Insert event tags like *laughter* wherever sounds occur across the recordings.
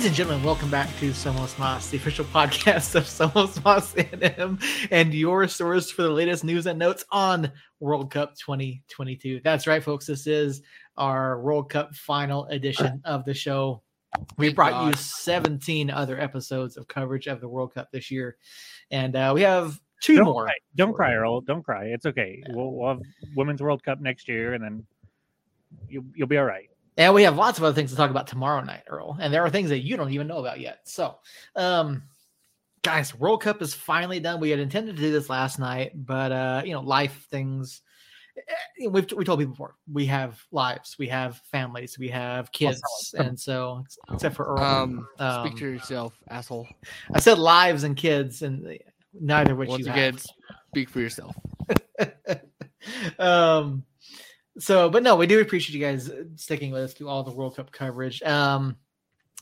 Ladies and gentlemen, welcome back to Somos Mas, the official podcast of Somos Mas and and your source for the latest news and notes on World Cup 2022. That's right, folks. This is our World Cup final edition *clears throat* of the show. We brought you 17 other episodes of coverage of the World Cup this year, and uh, we have 2 Don't more. cry. Don't cry, Earl. Don't cry. It's okay. We'll, we'll have Women's World Cup next year, and then you, you'll be all right. And we have lots of other things to talk about tomorrow night, Earl. And there are things that you don't even know about yet. So, um, guys, World Cup is finally done. We had intended to do this last night, but uh, you know, life things. eh, We've we told people before. We have lives, we have families, we have kids, and so except for Earl, Um, um, speak to yourself, asshole. I said lives and kids, and neither of which Once you again, have. speak for yourself. *laughs* um so but no we do appreciate you guys sticking with us through all the world cup coverage um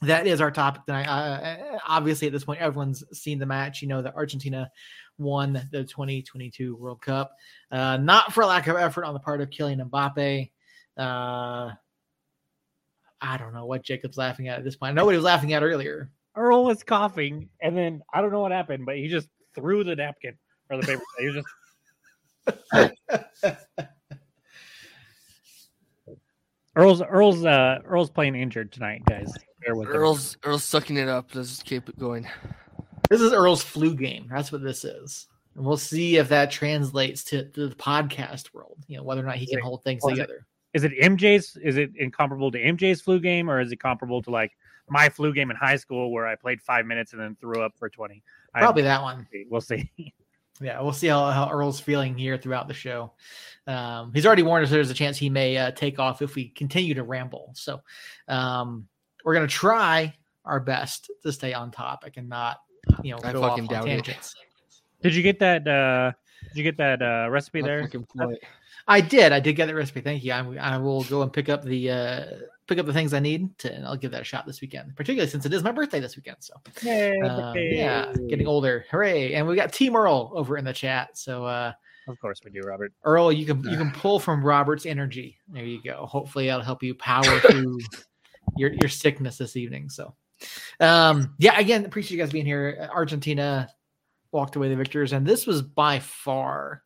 that is our topic tonight uh, obviously at this point everyone's seen the match you know that argentina won the 2022 world cup uh not for lack of effort on the part of Kylian Mbappe uh I don't know what Jacob's laughing at at this point. I know what he was laughing at earlier. Earl was coughing, and then I don't know what happened, but he just threw the napkin or the paper. he was just *laughs* Earl's Earl's uh Earl's playing injured tonight, guys. Bear with him. Earl's Earl's sucking it up. Let's just keep it going. This is Earl's flu game. That's what this is. And we'll see if that translates to, to the podcast world, you know, whether or not he can hold things what is it? together. Is it MJ's? Is it incomparable to MJ's flu game, or is it comparable to like my flu game in high school where I played five minutes and then threw up for twenty? I- Probably that one. We'll see. *laughs* Yeah, we'll see how, how Earl's feeling here throughout the show. Um, he's already warned us there's a chance he may uh, take off if we continue to ramble. So um, we're going to try our best to stay on topic and not, you know, I go fucking off on doubt it. tangents. Did you get that? uh Did you get that uh recipe My there? Fucking point. I did. I did get the recipe. Thank you. I, I will go and pick up the uh, pick up the things I need to, and I'll give that a shot this weekend, particularly since it is my birthday this weekend. So Yay, um, yeah, getting older. Hooray! And we got Team Earl over in the chat. So uh, Of course we do, Robert. Earl, you can you can *sighs* pull from Robert's energy. There you go. Hopefully that'll help you power through *laughs* your your sickness this evening. So um yeah, again, appreciate you guys being here. Argentina walked away the victors, and this was by far,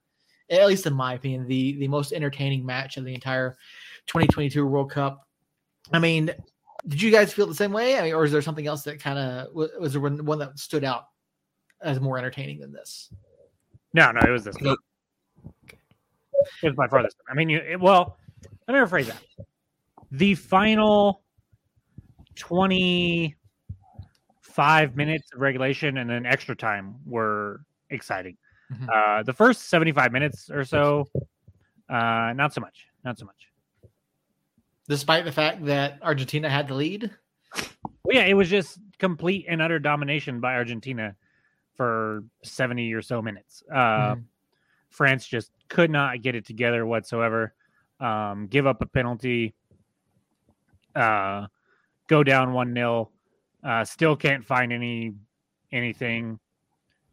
at least in my opinion, the the most entertaining match of the entire 2022 World Cup. I mean, did you guys feel the same way? I mean, or is there something else that kind of was there one that stood out as more entertaining than this? No, no, it was this. Nope. It was by far this. I mean, you it, well. Let me rephrase that. The final twenty-five minutes of regulation and then extra time were exciting. Mhm. Uh, the first seventy-five minutes or so, uh, not so much. Not so much. Despite the fact that Argentina had the lead. Well, yeah, it was just complete and utter domination by Argentina for 70 or so minutes. Uh, Mhm. France just could not get it together whatsoever. Um, give up a penalty, uh, go down 1 0, uh, still can't find any anything.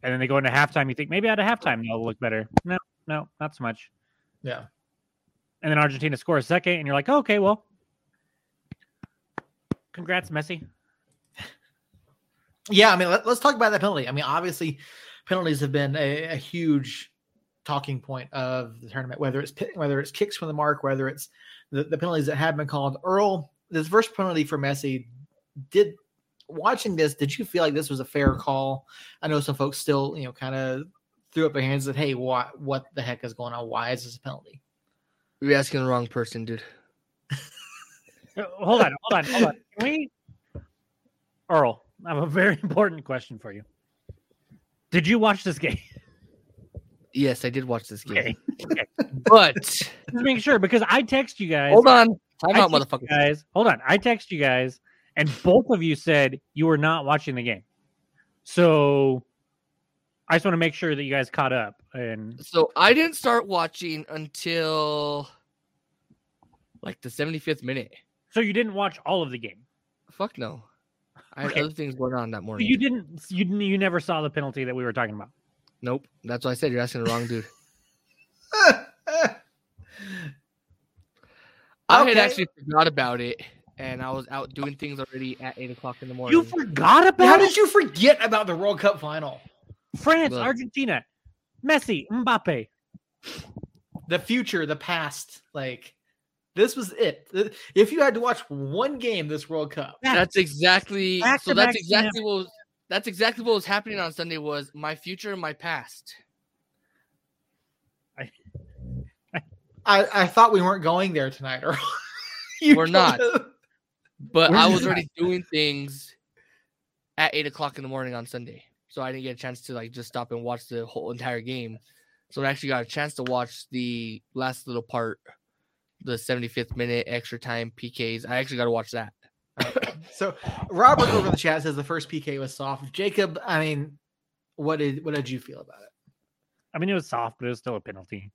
And then they go into halftime. You think maybe out of halftime they'll look better. No, no, not so much. Yeah. And then Argentina score a second, and you're like, okay, well, congrats, Messi. *laughs* Yeah, I mean, let, us talk about that penalty. I mean, obviously, penalties have been a, a huge talking point of the tournament. Whether it's whether it's kicks from the mark, whether it's the, the penalties that have been called. Earl, this first penalty for Messi, did watching this? Did you feel like this was a fair call? I know some folks still, you know, kind of threw up their hands and said, "Hey, what what the heck is going on? Why is this a penalty?" You're asking the wrong person, dude. Uh, Hold on, hold on, hold on. Can we, Earl? I have a very *laughs* important question for you. Did you watch this game? Yes, I did watch this game, Okay, but just make sure because I text you guys. hold on, time I out, motherfucker. you guys. Hold on, I text you guys, and both of you said you were not watching the game. So I just want to make sure that you guys caught up. And So I didn't start watching until like the 75th minute. so you didn't watch all of the game. Fuck no. I had Okay. other things going on that morning. You didn't. You didn't, you never saw the penalty that we were talking about. Nope. That's what I said. You're asking the wrong dude. *laughs* I had actually forgot about it, and I was out doing things already at eight o'clock in the morning. You forgot about How it? did you forget about the World Cup final? France, Look. Argentina, Messi, Mbappe. The future, the past, like this was it. If you had to watch one game this World Cup, That's exactly Back so. That's exactly what was, that's exactly what was happening on Sunday. Was my future and my past. I, I thought we weren't going there tonight, or *laughs* We're told not. Us- But We're I was not. already doing things at eight o'clock in the morning on Sunday, so I didn't get a chance to like just stop and watch the whole entire game. So I actually got a chance to watch the last little part, the 75th minute extra time PKs. I actually got to watch that. *coughs* So Robert over in the chat says the first PK was soft. Jacob, I mean, what did what did you feel about it? I mean, it was soft, but it was still a penalty.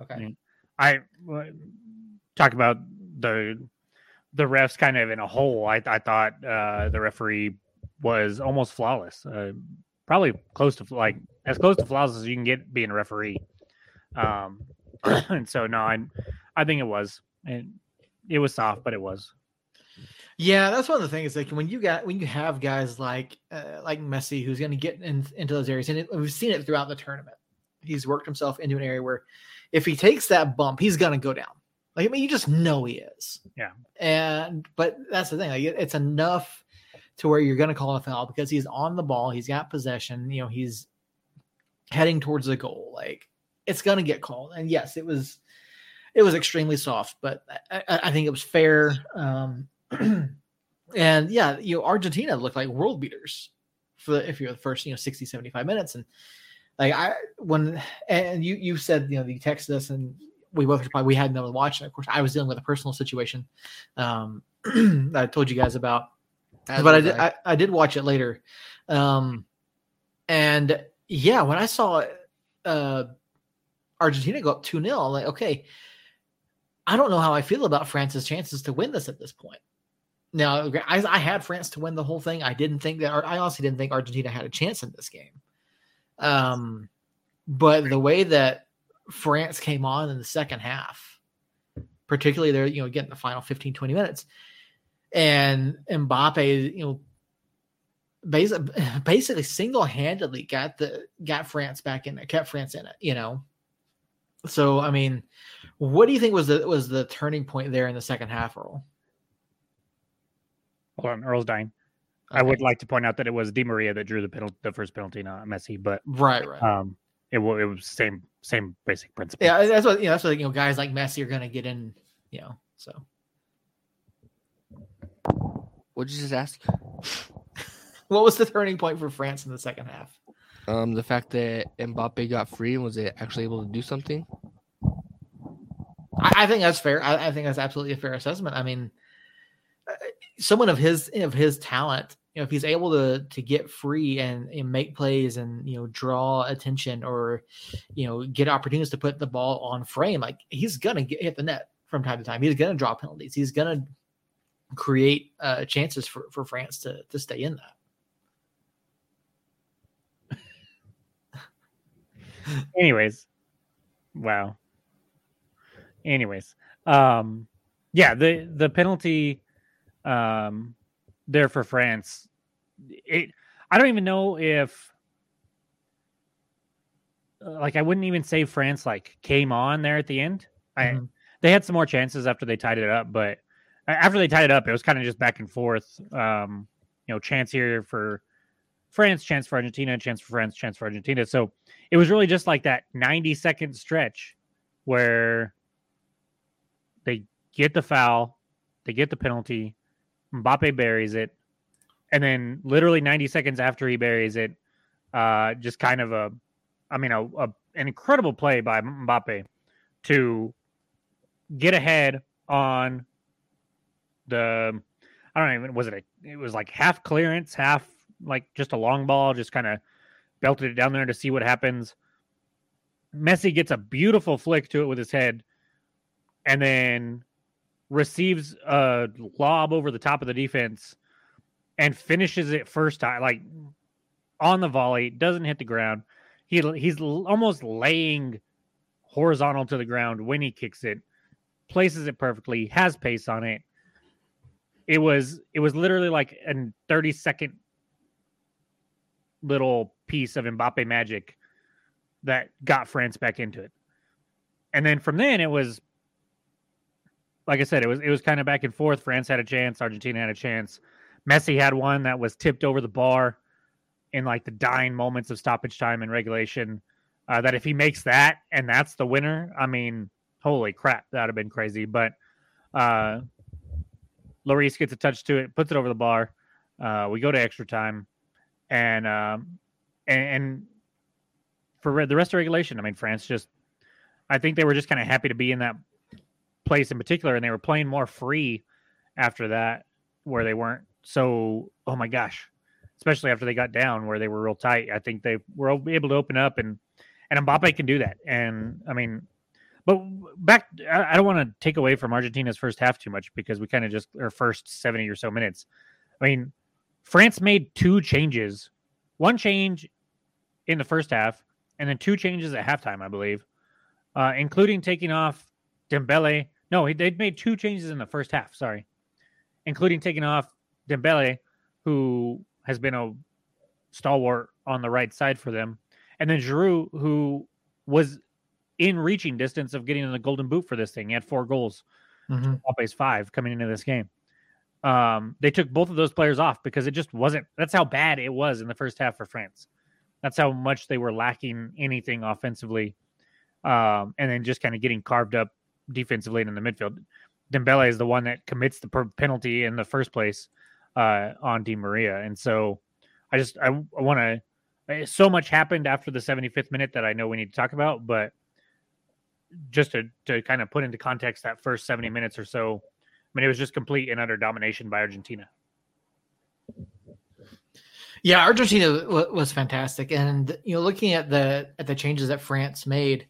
Okay. Mm. I w- talk about the the refs kind of in a hole. I I thought uh, the referee was almost flawless, uh, probably close to like as close to flawless as you can get being a referee. Um, *clears throat* and so no, I I think it was, and it was soft, but it was. Yeah, that's one of the things. Like when you got when you have guys like uh, like Messi, who's going to get in, into those areas, and it, we've seen it throughout the tournament. He's worked himself into an area where, if he takes that bump, he's going to go down. Like I mean, you just know he is. Yeah. And but that's the thing. Like it's enough to where you're going to call a foul because he's on the ball, he's got possession. You know, he's heading towards the goal. Like it's going to get called. And yes, it was it was extremely soft, but I, I think it was fair. Um, *clears throat* and yeah, you know, Argentina looked like world beaters for the, if you're the first, you know, 60, 75 minutes. And like I, when, and you, you said, you know, you texted us and we both probably, we hadn't been able to watch it. Of course, I was dealing with a personal situation um, *clears throat* that I told you guys about, but I did, I, I did watch it later. Um, and yeah, when I saw uh, Argentina go up 2 0, like, okay, I don't know how I feel about France's chances to win this at this point. Now, I, I had France to win the whole thing. I didn't think that, I honestly didn't think Argentina had a chance in this game. Um, but the way that France came on in the second half, particularly there, you know, getting the final 15, 20 minutes, and Mbappe, you know, basically, *laughs* basically single-handedly got the got France back in it, kept France in it, you know. So, I mean, what do you think was the was the turning point there in the second half, Earl? Hold on, Earl's dying. I would like to point out that it was Di Maria that drew the penalty, the first penalty, not Messi, but right, right. um, it it was same same basic principle. yeah, that's what you know. That's what you know. Guys like Messi are going to get in, you know. So What'd you just ask? *laughs* what was the turning point for France in the second half? Um, the fact that Mbappe got free and was it actually able to do something? I, I think that's fair. I, I think that's absolutely a fair assessment. I mean, uh, someone of his of his talent, you know, if he's able to to get free and, and make plays and you know draw attention or you know get opportunities to put the ball on frame, like he's gonna get hit the net from time to time. He's gonna draw penalties. He's gonna create uh, chances for for France to to stay in that. Anyways, wow. Anyways, um, yeah, the the penalty, um, there for France. It, I don't even know if, like, I wouldn't even say France like came on there at the end. I Mhm. they had some more chances after they tied it up, but after they tied it up, it was kind of just back and forth. Um, you know, chance here for France, chance for Argentina, chance for France, chance for Argentina. So it was really just like that 90 second stretch where they get the foul, they get the penalty, Mbappe buries it, and then literally 90 seconds after he buries it, uh, just kind of a, I mean, a, a an incredible play by Mbappe to get ahead on the, I don't even was it a, it was like half clearance, half like just a long ball, just kind of belted it down there to see what happens. Messi gets a beautiful flick to it with his head, and then receives a lob over the top of the defense and finishes it first time, like on the volley. Doesn't hit the ground. He he's almost laying horizontal to the ground when he kicks it. Places it perfectly. Has pace on it. it was it was literally like a 30 second little piece of Mbappe magic that got France back into it. And then from then it was like I said, it was it was kind of back and forth. France had a chance, Argentina had a chance. Messi had one that was tipped over the bar in like the dying moments of stoppage time and regulation. Uh, that if he makes that and that's the winner, I mean, holy crap, that'd have been crazy. But uh, Lloris gets a touch to it, puts it over the bar. Uh, we go to extra time, and um, and, and for the rest of regulation, I mean, France just, I think they were just kind of happy to be in that place in particular, and they were playing more free after that, where they weren't so. Oh my gosh, especially after they got down, where they were real tight. I think they were able to open up, and and Mbappe can do that. And I mean, but back, I don't want to take away from Argentina's first half too much because we kind of just our first seventy or so minutes. I mean, France made two changes, one change in the first half, and then two changes at halftime, I believe, uh, including taking off Dembele. No, they'd made two changes in the first half. Sorry, including taking off Dembele, who has been a stalwart on the right side for them, and then Giroud, who was in reaching distance of getting in the golden boot for this thing. He had four goals. Mm-hmm. five coming into this game. Um, they took both of those players off because it just wasn't. That's how bad it was in the first half for France. That's how much they were lacking anything offensively, um, and then just kind of getting carved up defensively in the midfield. Dembele is the one that commits the penalty in the first place uh, on Di Maria, and so I just I, I want to. So much happened after the 75th minute that I know we need to talk about, but just to to kind of put into context that first 70 minutes or so, I mean, it was just complete and utter domination by Argentina. Yeah, Argentina was fantastic, and you know, looking at the at the changes that France made,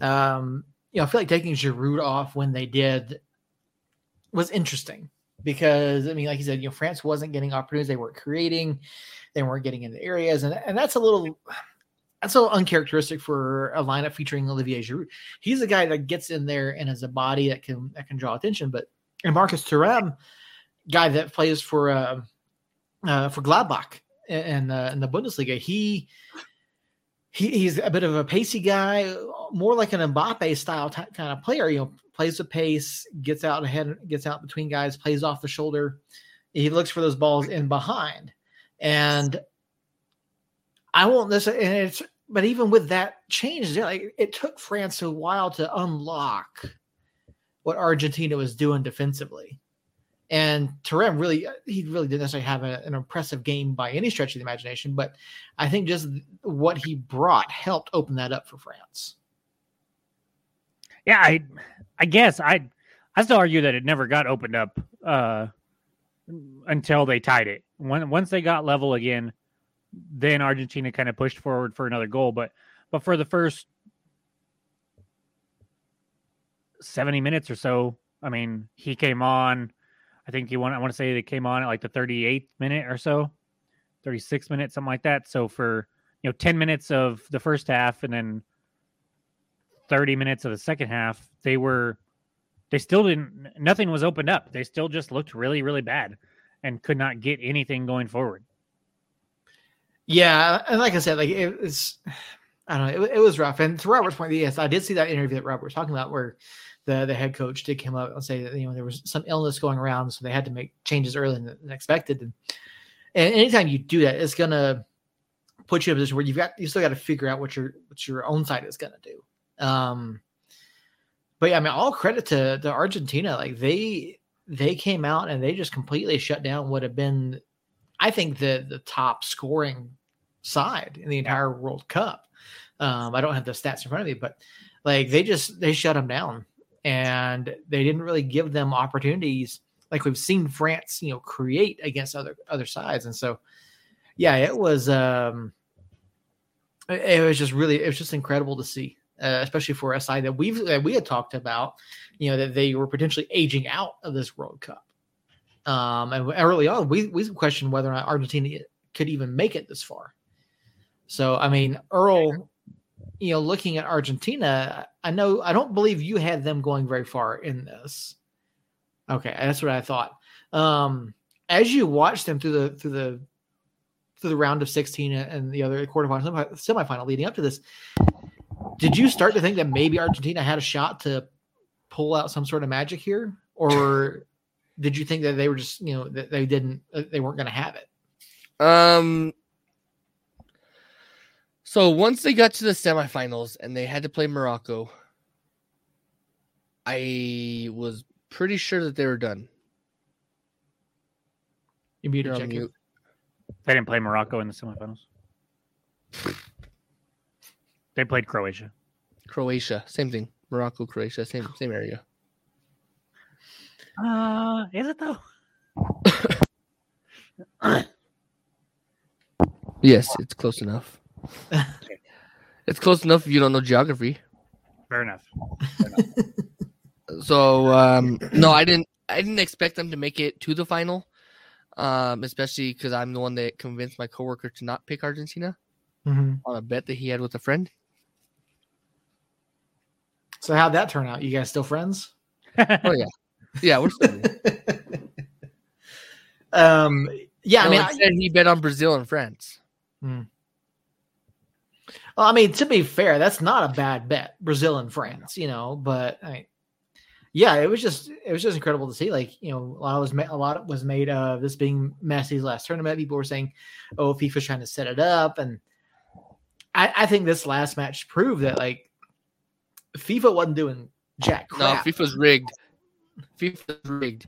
um, you know, I feel like taking Giroud off when they did was interesting because I mean, like you said, you know, France wasn't getting opportunities; they weren't creating, they weren't getting into areas, and and that's a little that's a little uncharacteristic for a lineup featuring Olivier Giroud. He's a guy that gets in there and has a body that can that can draw attention. But and Marcus Thuram, guy that plays for uh, uh, for Gladbach in, uh, in the Bundesliga, he, he he's a bit of a pacey guy, more like an Mbappe style kind of player. You know, plays the pace, gets out ahead, gets out between guys, plays off the shoulder. He looks for those balls in behind, and I won't necessarily. And it's but even with that change, like it took France a while to unlock what Argentina was doing defensively. And Thuram really, he really didn't necessarily have a, an impressive game by any stretch of the imagination, but I think just what he brought helped open that up for France. Yeah, I, I guess I, I still argue that it never got opened up uh, until they tied it. When once they got level again, then Argentina kind of pushed forward for another goal. But but for the first 70 minutes or so, I mean, he came on. I think he won. I want to say they came on at like the 38th minute or so, 36 minutes, something like that. So for you know 10 minutes of the first half and then 30 minutes of the second half, they were they still didn't nothing was opened up. They still just looked really, really bad and could not get anything going forward. Yeah, and like I said, like it was, *sighs* I don't know, it, it was rough. And to Robert's point, yes, I did see that interview that Robert was talking about where the the head coach did come up and say that you know there was some illness going around, so they had to make changes earlier than expected. And, and anytime you do that, it's gonna put you in a position where you've got you still got to figure out what your what your own side is gonna do. Um, but yeah, I mean, all credit to to Argentina. Like they they came out and they just completely shut down what had been I think the the top scoring side in the entire World Cup. Um, I don't have the stats in front of me, but like they just they shut them down and they didn't really give them opportunities like we've seen France, you know, create against other other sides. And so, yeah, it was um, it was just really it was just incredible to see, uh, especially for a side that we've that we had talked about, you know, that they were potentially aging out of this World Cup. Um, and early on, we we questioned whether or not Argentina could even make it this far. So, I mean, Earl, you know, looking at Argentina, I know I don't believe you had them going very far in this. Okay, that's what I thought. Um, as you watch them through the through the through the round of 16 and the other quarterfinal semifinal leading up to this, did you start to think that maybe Argentina had a shot to pull out some sort of magic here, or did you think that they were just you know that they didn't they weren't going to have it? Um. So once they got to the semifinals and they had to play Morocco, I was pretty sure that they were done. You muted You're on mute. They didn't play Morocco in the semifinals. *laughs* They played Croatia. Croatia, same thing. Morocco, Croatia, same same area. Uh, is it though? *coughs* Yes, it's close enough. *laughs* it's close enough if you don't know geography. Fair enough. So um, no, I didn't. I didn't expect them to make it to the final, um, especially because I'm the one that convinced my coworker to not pick Argentina Mhm. on a bet that he had with a friend. So how'd that turn out? You guys still friends? *laughs* Oh yeah, yeah. We're still *laughs* um, yeah, I mean, I, he bet on Brazil and France. Well, I mean, to be fair, that's not a bad bet, Brazil and France, you know. But I mean, yeah, it was just it was just incredible to see. Like, you know, a lot was ma- a lot was made of this being Messi's last tournament. People were saying, "Oh, FIFA's trying to set it up," and I, I think this last match proved that like FIFA wasn't doing jack No. FIFA's rigged. FIFA's rigged.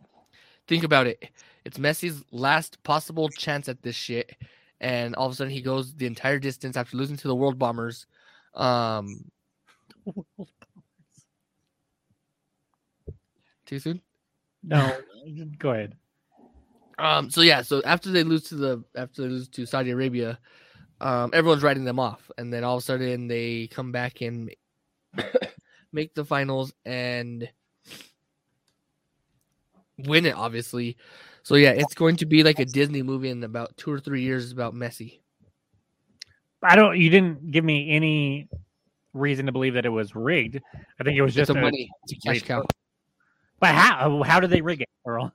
Think about it. It's Messi's last possible chance at this shit, and all of a sudden he goes the entire distance after losing to the World Bombers. Um, *laughs* too soon. no, *laughs* go ahead. Um, so yeah, so after they lose to the after they lose to Saudi Arabia, um, everyone's writing them off, and then all of a sudden they come back and *coughs* make the finals and win it. Obviously, so yeah, it's going to be like a Disney movie in about two or three years about Messi. I don't. You didn't give me any reason to believe that it was rigged. I think it was It's just a a, money, it's a cash cow But how? How did they rig it, Earl?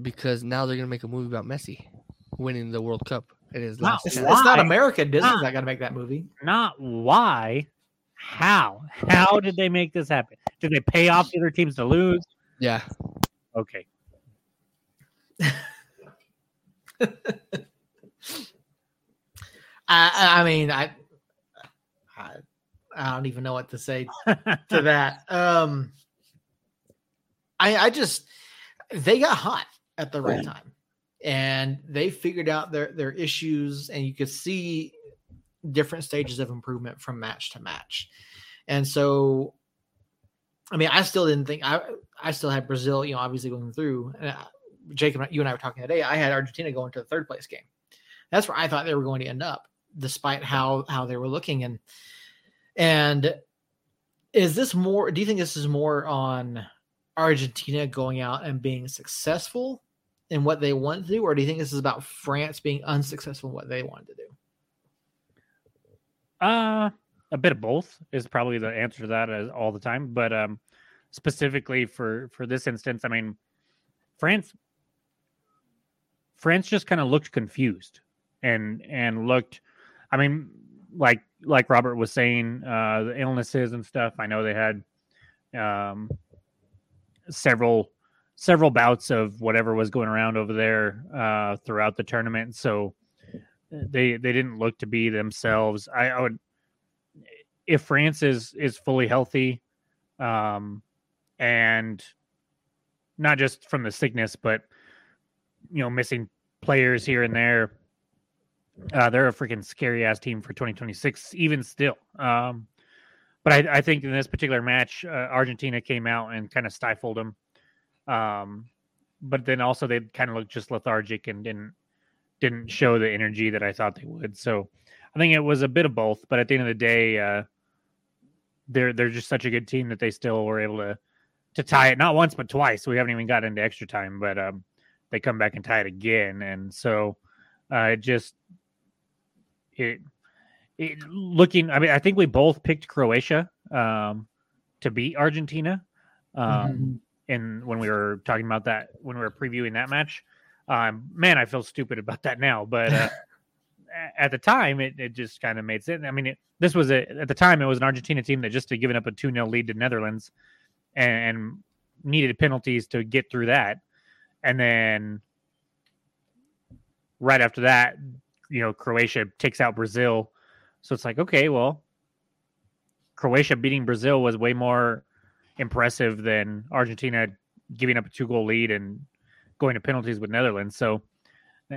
because now they're gonna make a movie about Messi winning the World Cup in his Wow. last. It's, chance. it's not Why? America. Disney's not going to make that movie. Not why. How? How did they make this happen? Did they pay off the other teams to lose? Yeah, Okay. I, I mean, I, I, I don't even know what to say to *laughs* that. Um, I, I just they got hot at the right time, and they figured out their their issues, and you could see different stages of improvement from match to match. And so, I mean, I still didn't think I I still had Brazil, you know, obviously going through. And I, Jacob, you and I were talking today. I had Argentina going to the third place game. That's where I thought they were going to end up, despite how how they were looking. And and is this more? Do you think this is more on Argentina going out and being successful in what they want to do, or do you think this is about France being unsuccessful in what they wanted to do? Uh, a bit of both is probably the answer to that as all the time. But um, specifically for for this instance, I mean, France France just kind of looked confused and and looked. I mean, like like Robert was saying, uh, the illnesses and stuff. I know they had um several several bouts of whatever was going around over there uh, throughout the tournament. So they they didn't look to be themselves. I, I would if France is is fully healthy, um, and not just from the sickness, but you know missing players here and there. Uh, they're a freaking scary ass team for 2026, even still. Um, but I, I think in this particular match, uh, Argentina came out and kind of stifled them. Um, but then also they kind of looked just lethargic and didn't didn't show the energy that I thought they would. So I think it was a bit of both. But at the end of the day, uh, they're they're just such a good team that they still were able to to tie it not once but twice. We haven't even got into extra time, but um, they come back and tie it again, and so uh, it just it it looking. I mean, I think we both picked Croatia um, to beat Argentina. Um, Mm-hmm. in when we were talking about that when we were previewing that match. Um, man, I feel stupid about that now, but uh, *laughs* at the time, it, it just kind of made sense. I mean, it, this was a, at the time it was an Argentina team that just had given up a two 0 lead to Netherlands, and, and needed penalties to get through that, and then right after that, you know, Croatia takes out Brazil. So it's like, okay, well, Croatia beating Brazil was way more impressive than Argentina giving up a two goal lead and going to penalties with Netherlands. So uh,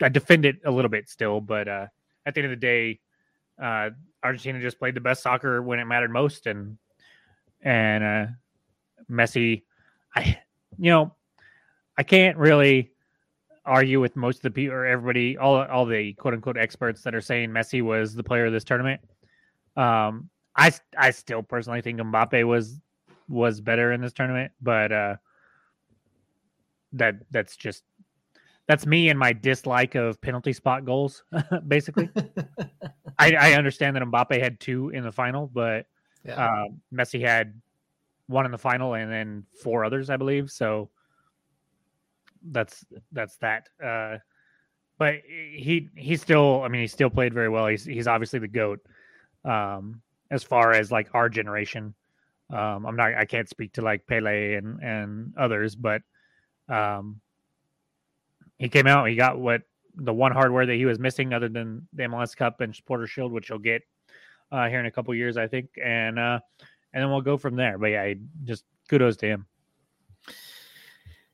I defend it a little bit still, but uh, at the end of the day, uh, Argentina just played the best soccer when it mattered most, and and uh, Messi, I you know, I can't really argue with most of the people or everybody, all all the quote unquote experts that are saying Messi was the player of this tournament. Um, I I still personally think Mbappe was was better in this tournament, but uh, that that's just that's me and my dislike of penalty spot goals. *laughs* basically, *laughs* I, I understand that Mbappe had two in the final, but yeah. uh, Messi had one in the final and then four others, I believe. So that's that's that. Uh, but he he still, I mean, he still played very well. He's he's obviously the goat. Um, as far as like our generation. Um, I'm not I can't speak to like Pele and and others, but um, he came out. He got what the one hardware that he was missing, other than the MLS Cup and Supporter Shield, which he'll get uh, here in a couple years, I think, and uh, and then we'll go from there. But yeah, just kudos to him.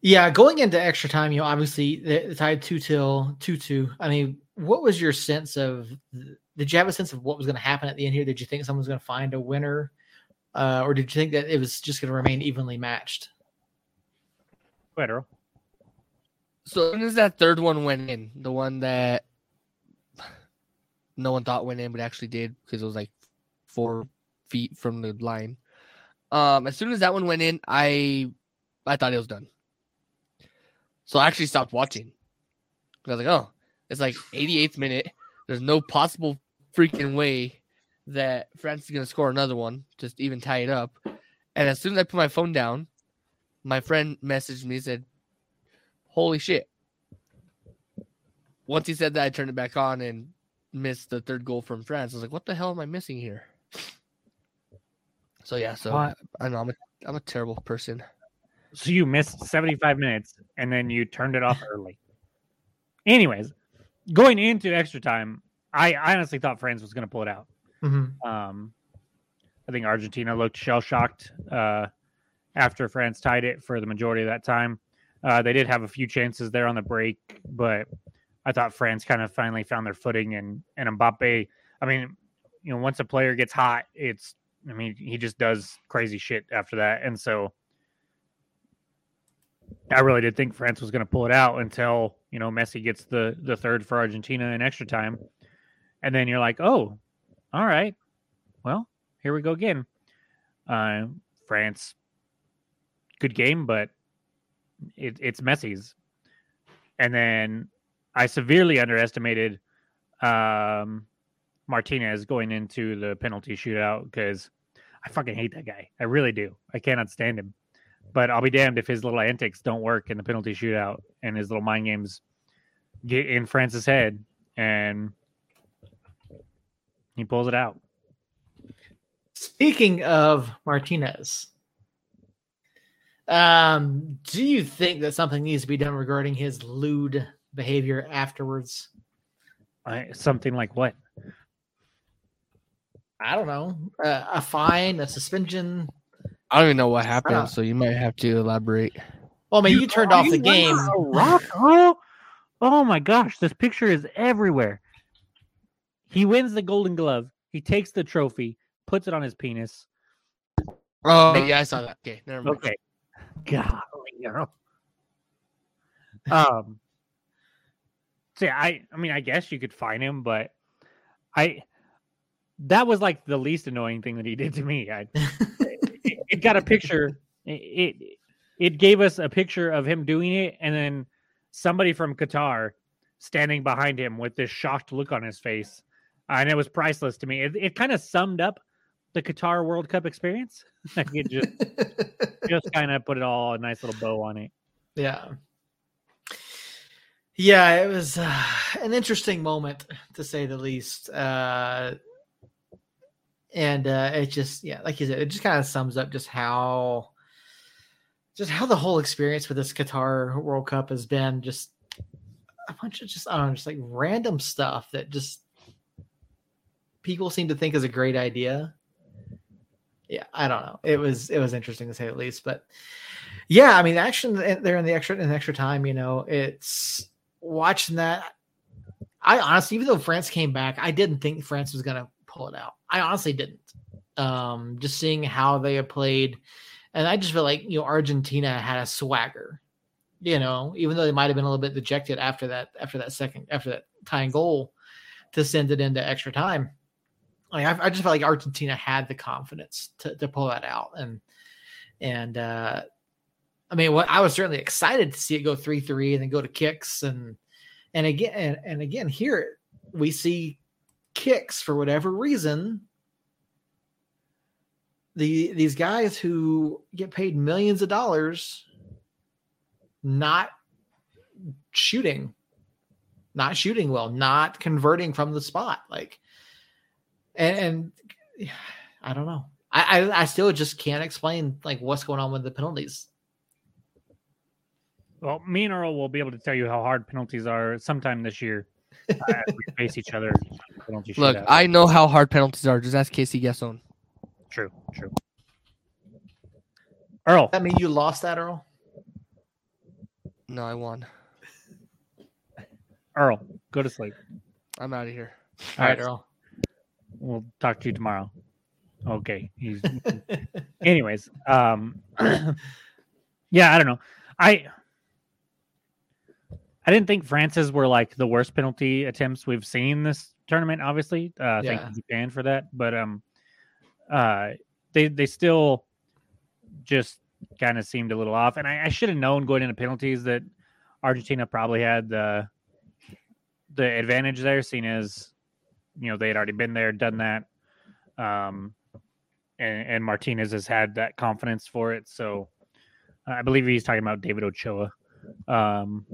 Yeah, going into extra time, you know, obviously the tied two till two two. I mean, what was your sense of did you have a sense of what was going to happen at the end here? Did you think someone was going to find a winner, uh, or did you think that it was just going to remain evenly matched? Better. So when is that third one went in? The one that no one thought went in, but actually did because it was like four feet from the line. Um, as soon as that one went in, I I thought it was done. So I actually stopped watching. I was like, oh, it's like 88th minute. There's no possible freaking way that France is going to score another one, just even tie it up. And as soon as I put my phone down, my friend messaged me and said, "Holy shit!" Once he said that, I turned it back on and missed the third goal from France. I was like, "What the hell am I missing here?" So yeah, so I know I'm a, I'm a terrible person. So you missed 75 minutes and then you turned it off early. Anyways, going into extra time, I, I honestly thought France was going to pull it out. Mm-hmm. Um, I think Argentina looked shell shocked uh, after France tied it for the majority of that time. Uh, they did have a few chances there on the break, but I thought France kind of finally found their footing. And and Mbappe, I mean, you know, once a player gets hot, it's I mean, he just does crazy shit after that. And so I really did think France was going to pull it out until you know Messi gets the the third for Argentina in extra time, and then you're like, oh, all right, well, here we go again. Uh, France, good game, but it, it's Messi's. And then I severely underestimated um, Martinez going into the penalty shootout because I fucking hate that guy. I really do. I cannot stand him. But I'll be damned if his little antics don't work in the penalty shootout and his little mind games get in France's head and he pulls it out. Speaking of Martinez, um, do you think that something needs to be done regarding his lewd behavior afterwards? I, something like what? I don't know. Uh, a fine, a suspension, I don't even know what happened, so you might have to elaborate. Well, I mean, you, you turned off the game. Rock, oh, oh my gosh, this picture is everywhere. He wins the Golden Glove. He takes the trophy, puts it on his penis. Oh, yeah, I saw that. Okay, never mind. Okay, golly, girl. Um, see, I, I mean, I guess you could find him, but I, that was like the least annoying thing that he did to me. I, it *laughs* *laughs* got a picture. It it gave us a picture of him doing it, and then somebody from Qatar standing behind him with this shocked look on his face, uh, and it was priceless to me. It, it kind of summed up the Qatar World Cup experience. *laughs* I could just *laughs* just kind of put it all a nice little bow on it. Yeah. Yeah, it was uh, an interesting moment to say the least. Uh, and uh, it just, yeah, like you said, it just kind of sums up just how, just how the whole experience with this Qatar World Cup has been. Just a bunch of just, I don't know, just like random stuff that just people seem to think is a great idea. Yeah, I don't know. It was it was interesting to say at least, but yeah, I mean, action there in the extra in the extra time, you know, it's watching that. I honestly, even though France came back, I didn't think France was gonna pull it out. I honestly didn't. Um, just seeing how they played, and I just feel like you know Argentina had a swagger. You know, even though they might have been a little bit dejected after that, after that second, after that tying goal to send it into extra time. Like I, I just felt like Argentina had the confidence to, to pull that out, and and uh, I mean, what I was certainly excited to see it go three three and then go to kicks, and and again and, and again here we see kicks for whatever reason. The these guys who get paid millions of dollars, not shooting, not shooting well, not converting from the spot, like and, and *sighs* I don't know. I, I, I still just can't explain like what's going on with the penalties. Well, me and Earl will be able to tell you how hard penalties are sometime this year. *laughs* uh, we face each other. Look, I know how hard penalties are. Just ask Casey Gasson. True, true. Earl. That mean you lost that, Earl? No, I won. Earl, go to sleep. I'm out of here. All right, Earl we'll talk to you tomorrow. Okay. He's *laughs* anyways. Um *clears throat* yeah, I don't know. I I didn't think France's were like the worst penalty attempts we've seen this tournament, obviously. Uh yeah. thank Japan for that. But um uh they they still just kind of seemed a little off. And I, I should have known going into penalties that Argentina probably had the the advantage there, seeing as you know they had already been there, done that, um, and, and Martinez has had that confidence for it. So I believe he's talking about David Ochoa, um,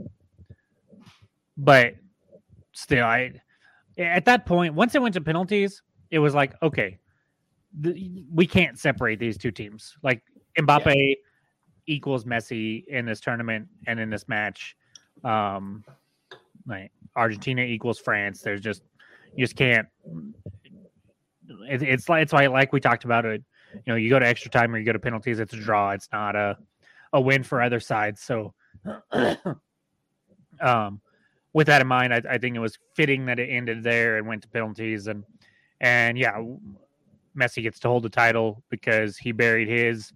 but still, I at that point once it went to penalties, it was like okay, the, we can't separate these two teams. Like Mbappe yeah. equals Messi in this tournament and in this match. Um, like Argentina equals France. There's just you just can't. It, it's like it's like like we talked about it. You know, you go to extra time or you go to penalties. It's a draw. It's not a a win for either side. So, *coughs* um, with that in mind, I, I think it was fitting that it ended there and went to penalties. And and yeah, Messi gets to hold the title because he buried his,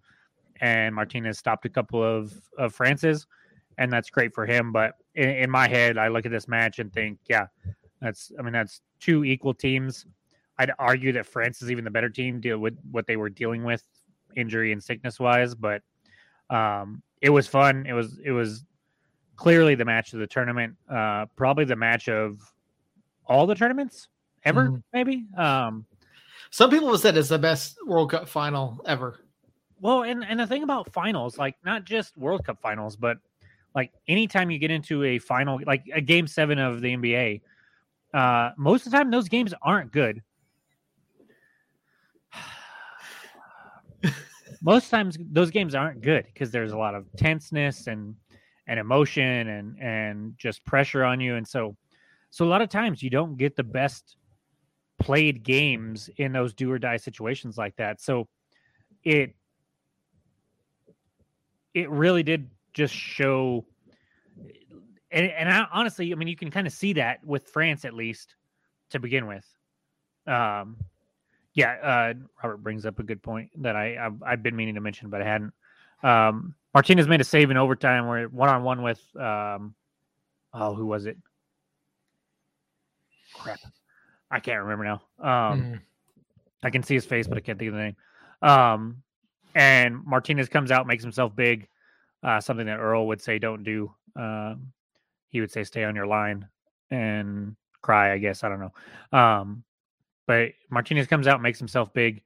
and Martinez stopped a couple of of France's, and that's great for him. But in, in my head, I look at this match and think, yeah, that's I mean that's two equal teams. I'd argue that France is even the better team deal with what they were dealing with injury and sickness wise, but um, it was fun. It was it was clearly the match of the tournament. Uh, probably the match of all the tournaments ever, mm-hmm. maybe. Um, Some people have said it's the best World Cup final ever. Well, and and the thing about finals, like not just World Cup finals, but like anytime you get into a final, like a game seven of the NBA, uh, most of the time, those games aren't good. *sighs* most times, those games aren't good because there's a lot of tenseness and and emotion and and just pressure on you, and so so a lot of times you don't get the best played games in those do or die situations like that. So it it really did just show and and I, honestly, I mean, you can kind of see that with France at least to begin with. Um, yeah, uh, Robert brings up a good point that I I've, I've, been meaning to mention, but I hadn't. Um, Martinez made a save in overtime where one on one with um, oh, who was it? Crap, I can't remember now. Um, mm. I can see his face, but I can't think of the name. Um, and Martinez comes out, makes himself big. Uh, something that Earl would say don't do. Um, he would say stay on your line and cry, I guess. I don't know. Um, but Martinez comes out, makes himself big,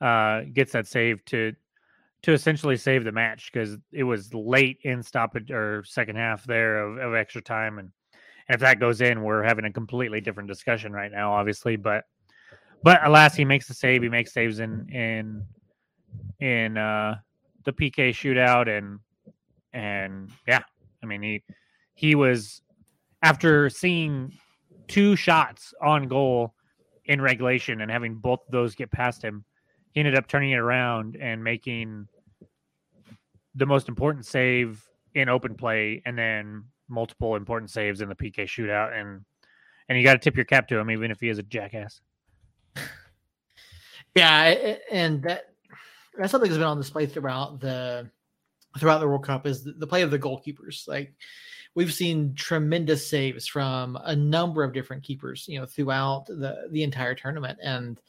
uh, gets that save to to essentially save the match because it was late in stoppage or second half there of, of extra time and and if that goes in we're having a completely different discussion right now obviously but but alas he makes the save he makes saves in in in uh the pk shootout and and yeah i mean he he was after seeing two shots on goal in regulation and having both those get past him he ended up turning it around and making the most important save in open play and then multiple important saves in the PK shootout and and you got to tip your cap to him even if he is a jackass. *laughs* Yeah, and that that's something that's been on display throughout the throughout the World Cup is the, play of the goalkeepers. Like we've seen tremendous saves from a number of different keepers, you know, throughout the the entire tournament and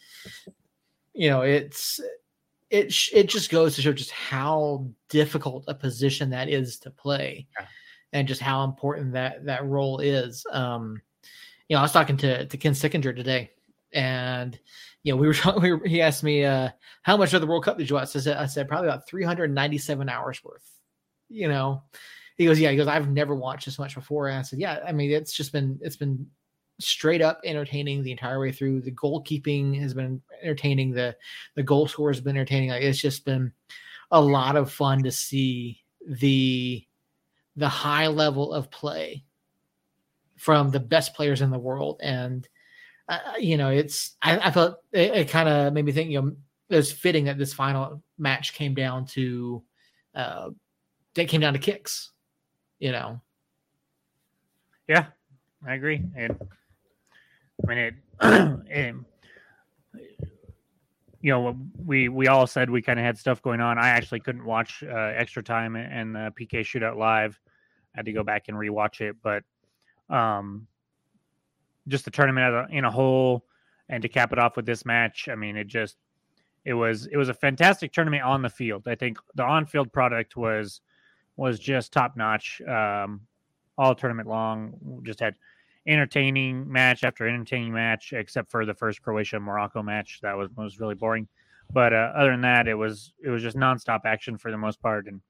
you know, it's it it just goes to show just how difficult a position that is to play, yeah. and just how important that that role is. Um, you know, I was talking to to Ken Sickinger today, and you know, we were, *laughs* we were he asked me uh, how much of the World Cup did you watch? I said, I said probably about 397 hours worth. You know, he goes, yeah, he goes, I've never watched this much before. And I said, yeah, I mean, it's just been it's been straight up entertaining the entire way through. The goalkeeping has been entertaining. The the goal score has been entertaining. Like it's just been a lot of fun to see the the high level of play from the best players in the world. And uh, you know, it's I, I felt it, it kind of made me think. You know, it was fitting that this final match came down to uh, that came down to kicks. You know. Yeah, I agree. And I mean, it, *clears throat* it you know, we we all said we kind of had stuff going on. I actually couldn't watch uh, extra time and the PK shootout live. I had to go back and rewatch it, but um, just the tournament in a whole, and to cap it off with this match, I mean, it just it was it was a fantastic tournament on the field. I think the on field product was was just top notch um, all tournament long. Just had entertaining match after entertaining match, except for the first Croatia Morocco match. That was was really boring. But uh, other than that, it was it was just nonstop action for the most part, and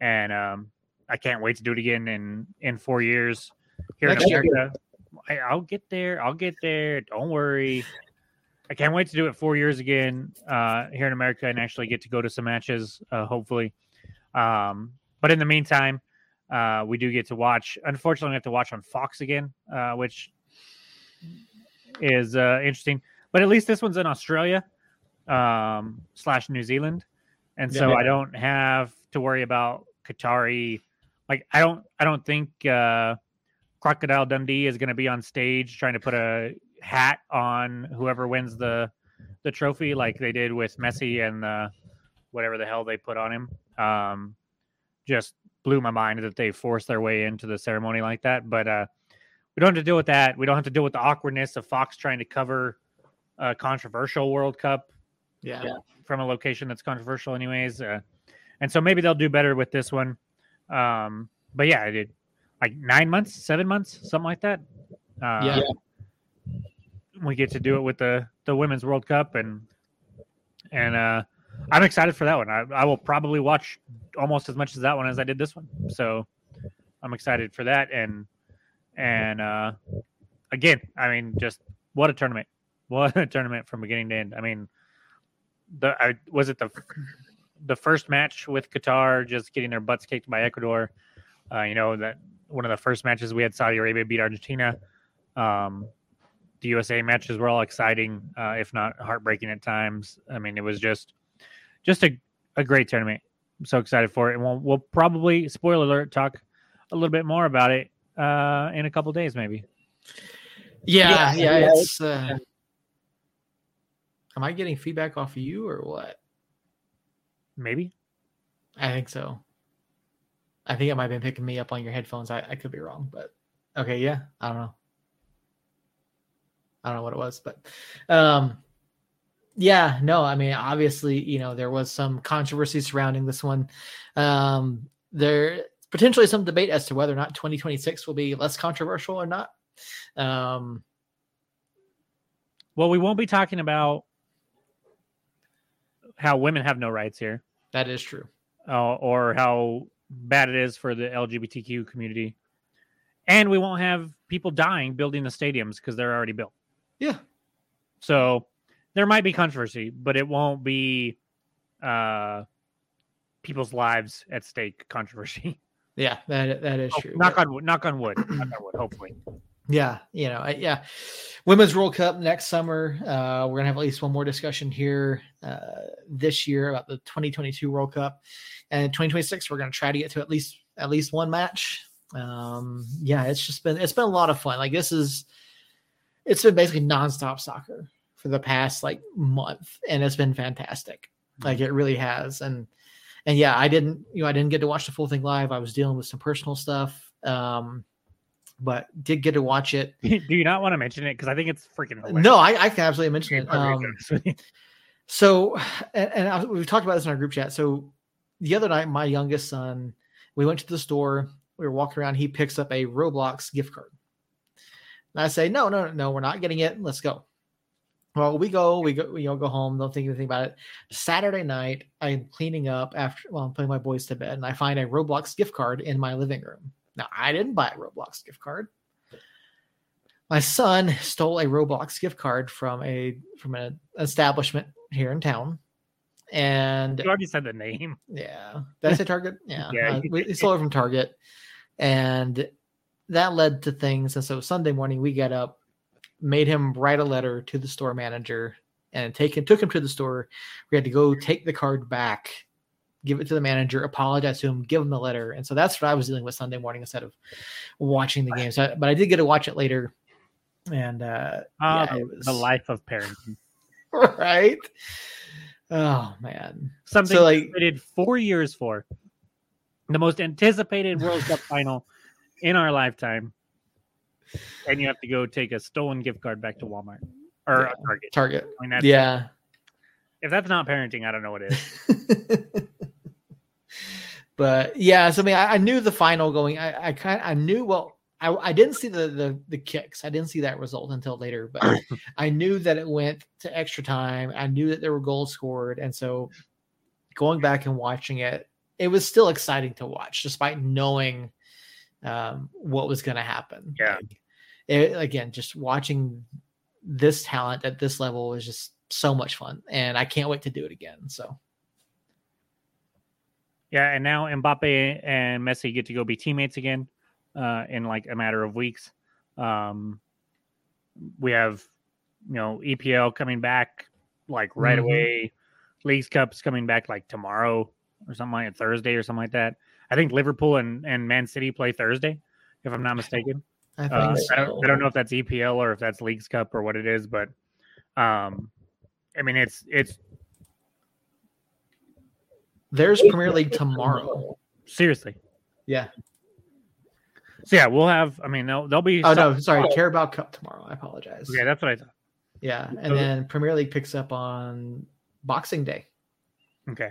and um, I can't wait to do it again in in four years here Next in America. I, I'll get there. I'll get there. Don't worry. I can't wait to do it four years again uh, here in America and actually get to go to some matches, uh, hopefully. Um, but in the meantime, uh, we do get to watch. Unfortunately, we have to watch on Fox again, uh, which is uh, interesting. But at least this one's in Australia um, slash New Zealand, and so yeah. I don't have to worry about Qatari. Like I don't, I don't think uh, Crocodile Dundee is going to be on stage trying to put a hat on whoever wins the the trophy, like they did with Messi and the whatever the hell they put on him. Um, just blew my mind that they forced their way into the ceremony like that. But uh, we don't have to deal with that. We don't have to deal with the awkwardness of Fox trying to cover a controversial World Cup. Yeah. From a location that's controversial, anyways. Uh, and so maybe they'll do better with this one. Um, but yeah, I did like nine months, seven months, something like that. Uh, yeah. We get to do it with the the Women's World Cup and and uh I'm excited for that one. I, I will probably watch almost as much as that one as I did this one. So I'm excited for that. And and uh, again, I mean, just what a tournament! *laughs* What a tournament from beginning to end. I mean, the I, was it the the first match with Qatar just getting their butts kicked by Ecuador. Uh, you know that one of the first matches we had Saudi Arabia beat Argentina. Um, the USA matches were all exciting, uh, if not heartbreaking at times. I mean, it was just just a, a great tournament. I'm so excited for it. And we'll, we'll probably, spoiler alert, talk a little bit more about it uh, in a couple days, maybe. Yeah, yeah, yeah it's. Uh, am I getting feedback off of you or what? Maybe. I think so. I think it might have been picking me up on your headphones. I, I could be wrong, but okay, yeah. I don't know. I don't know what it was, but um yeah, no, I mean, obviously, you know, there was some controversy surrounding this one. Um, there potentially some debate as to whether or not 2026 will be less controversial or not. Um, well, we won't be talking about how women have no rights here, That is true. uh, or how bad it is for the LGBTQ community, and we won't have people dying building the stadiums because they're already built. Yeah. So there might be controversy, but it won't be uh, people's lives at stake controversy. *laughs* Yeah, that that is Oh, true. knock on wood. Knock on wood. *clears throat* knock on wood. Hopefully. Yeah, you know, I, yeah. Women's World Cup next summer. Uh, we're gonna have at least one more discussion here uh, this year about the 2022 World Cup, and 2026 we're gonna try to get to at least at least one match. Um, yeah, it's just been it's been a lot of fun. Like this is, it's been basically nonstop soccer for the past like month, and it's been fantastic. Like it really has, and and yeah, I didn't you know I didn't get to watch the full thing live. I was dealing with some personal stuff. Um, but did get to watch it. *laughs* Do you not want to mention it? Because I think it's freaking hilarious. No, I, I can absolutely mention it. Um, honest with you. so, and, and I, we've talked about this in our group chat. So, the other night, my youngest son, we went to the store. We were walking around. He picks up a Roblox gift card. And I say, no, no, no, we're not getting it. Let's go. Well, we go, we go, we all go home. Don't think anything about it. Saturday night, I'm cleaning up after, well, I'm putting my boys to bed, and I find a Roblox gift card in my living room. Now, I didn't buy a Roblox gift card. My son stole a Roblox gift card from a from an establishment here in town, and you already said the name. yeah, that's a Target. *laughs* Yeah, Yeah, uh, we stole it from Target, and that led to things. And so Sunday morning we get up, made him write a letter to the store manager, and take him took him to the store. We had to go take the card back, give it to the manager, apologize to him, give him the letter, and so that's what I was dealing with Sunday morning instead of watching the game. So, but I did get to watch it later, and uh, Uh, Yeah, the, it the life of parenting. *laughs* right. Oh man. Something So, like like- waited four years for the most anticipated World Cup final in our lifetime, and you have to go take a stolen gift card back to Walmart or Yeah. a Target. Target. I mean, Yeah. If that's not parenting, I don't know what is. *laughs* but yeah, so I mean, I, I knew the final going. I, I kind, I knew. Well, I, I didn't see the, the the kicks. I didn't see that result until later, but *coughs* I knew that it went to extra time. I knew that there were goals scored, and so going back and watching it, it was still exciting to watch, despite knowing um, what was going to happen. Yeah. Like, it, again, just watching this talent at this level was just so much fun, and I can't wait to do it again. So. Yeah, and now Mbappe and Messi get to go be teammates again uh, in like a matter of weeks. Um, we have, you know, EPL coming back like right Mhm. away. League Cup's coming back like tomorrow or something like Thursday or something like that. I think Liverpool and, and Man City play Thursday, if I'm not mistaken. I think Uh, so. I, don't, I don't know if that's EPL or if that's League Cup or what it is, but um, I mean it's it's There's Premier League tomorrow. seriously. Yeah. So yeah, we'll have. I mean, they'll, there'll be. Oh no, sorry, Carabao Cup tomorrow. I apologize. Yeah, that's what I thought. Yeah, and then Premier League picks up on Boxing Day. Okay.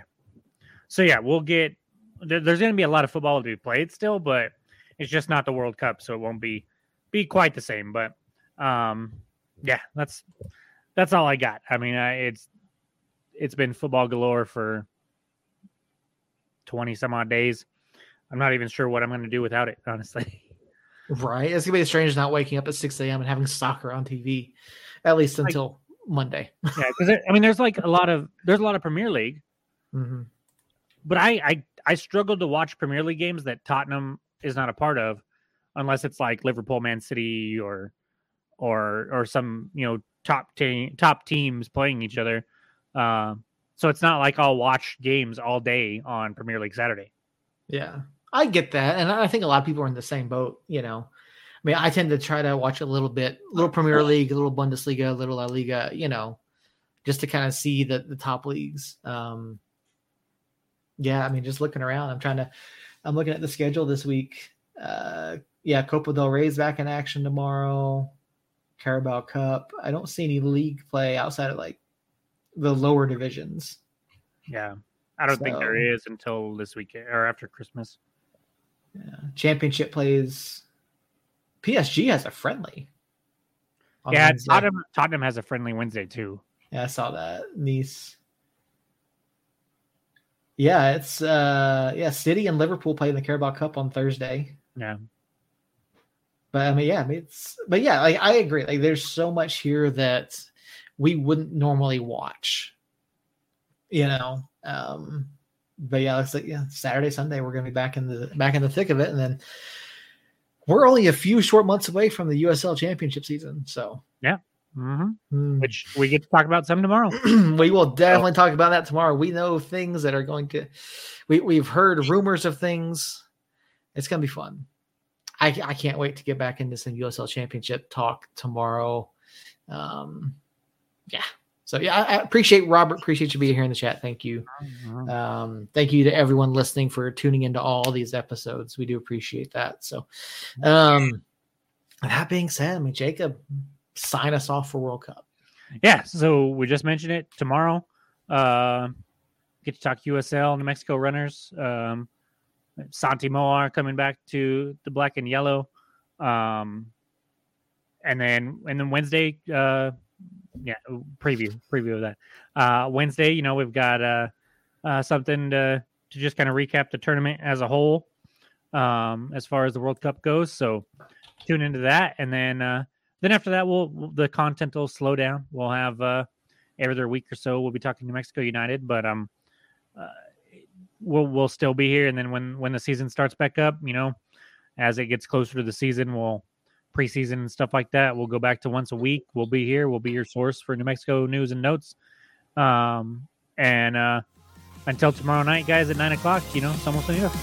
So yeah, we'll get. There, there's going to be a lot of football to be played still, but it's just not the World Cup, so it won't be be quite the same. But um, yeah, that's that's all I got. I mean, I, it's it's been football galore for twenty some odd days. I'm not even sure what I'm going to do without it, *laughs* honestly. Right. It's gonna be strange not waking up at six a.m. and having soccer on TV, at least Like- until Monday. *laughs* yeah, because I mean, there's like a lot of there's a lot of Premier League, hmm but I I I struggled to watch Premier League games that Tottenham is not a part of, unless it's like Liverpool, Man City, or or or some you know top top teams playing each other. Uh, so it's not like I'll watch games all day on Premier League Saturday. Yeah, I get that, and I think a lot of people are in the same boat. You know, I mean, I tend to try to watch a little bit, little Premier League, a little Bundesliga, a little La Liga. You know, just to kind of see the the top leagues. Um, yeah, I mean, just looking around, I'm trying to, I'm looking at the schedule this week. Uh, yeah, Copa del Rey's back in action tomorrow. Carabao Cup. I don't see any league play outside of like the lower divisions. Yeah, I don't think there is until this weekend or after Christmas. Yeah. Championship plays. PSG has a friendly. yeah. Tottenham Tottenham has a friendly Wednesday too. Yeah, I saw that. Nice. Yeah, it's uh yeah, City and Liverpool play in the Carabao Cup on Thursday. Yeah. But I mean, yeah, I mean, it's but yeah, like I agree. Like there's so much here that we wouldn't normally watch. You know. Um but yeah, looks like yeah, Saturday, Sunday, we're gonna be back in the back in the thick of it. And then we're only a few short months away from the USL championship season. So yeah. Mm-hmm. Mm. Which we get to talk about some tomorrow. *clears throat* we will definitely talk about that tomorrow. We know things that are going to we, we've heard rumors of things. It's gonna be fun. I, I can't wait to get back into some USL championship talk tomorrow. Um, yeah. So yeah, I, I appreciate Robert. Appreciate you being here in the chat. Thank you. Mhm. Um, thank you to everyone listening for tuning into all these episodes. We do appreciate that. So, um, that being said, I mean, Jacob, sign us off for World Cup. Yeah, so we just mentioned it tomorrow. Uh, get to talk USL, New Mexico runners. Um, Santi Moar coming back to the black and yellow. Um, and then and then Wednesday, uh, yeah, preview preview of that. Uh, Wednesday, you know, we've got uh, uh, something to to just kind of recap the tournament as a whole, um, as far as the World Cup goes. So tune into that, and then uh, then after that, we'll the content will slow down. We'll have uh, every other week or so we'll be talking New Mexico United, but um, uh, we'll we'll still be here. And then when when the season starts back up, you know, as it gets closer to the season, we'll preseason and stuff like that. We'll go back to once a week. We'll be here. We'll be your source for New Mexico news and notes. Um, and uh, until tomorrow night, guys, at nine o'clock, you know, somos unidos.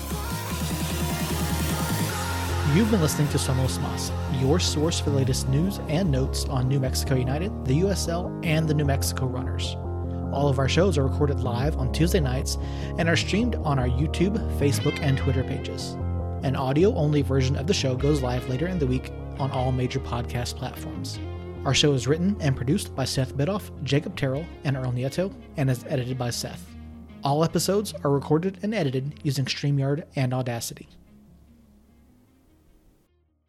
You've been listening to Somos Mas, your source for the latest news and notes on New Mexico United, the USL, and the New Mexico Runners. All of our shows are recorded live on Tuesday nights and are streamed on our YouTube, Facebook, and Twitter pages. An audio only version of the show goes live later in the week on all major podcast platforms. Our show is written and produced by Seth Bidoff, Jacob Terrell, and Earl Nieto, and is edited by Seth. All episodes are recorded and edited using StreamYard and Audacity.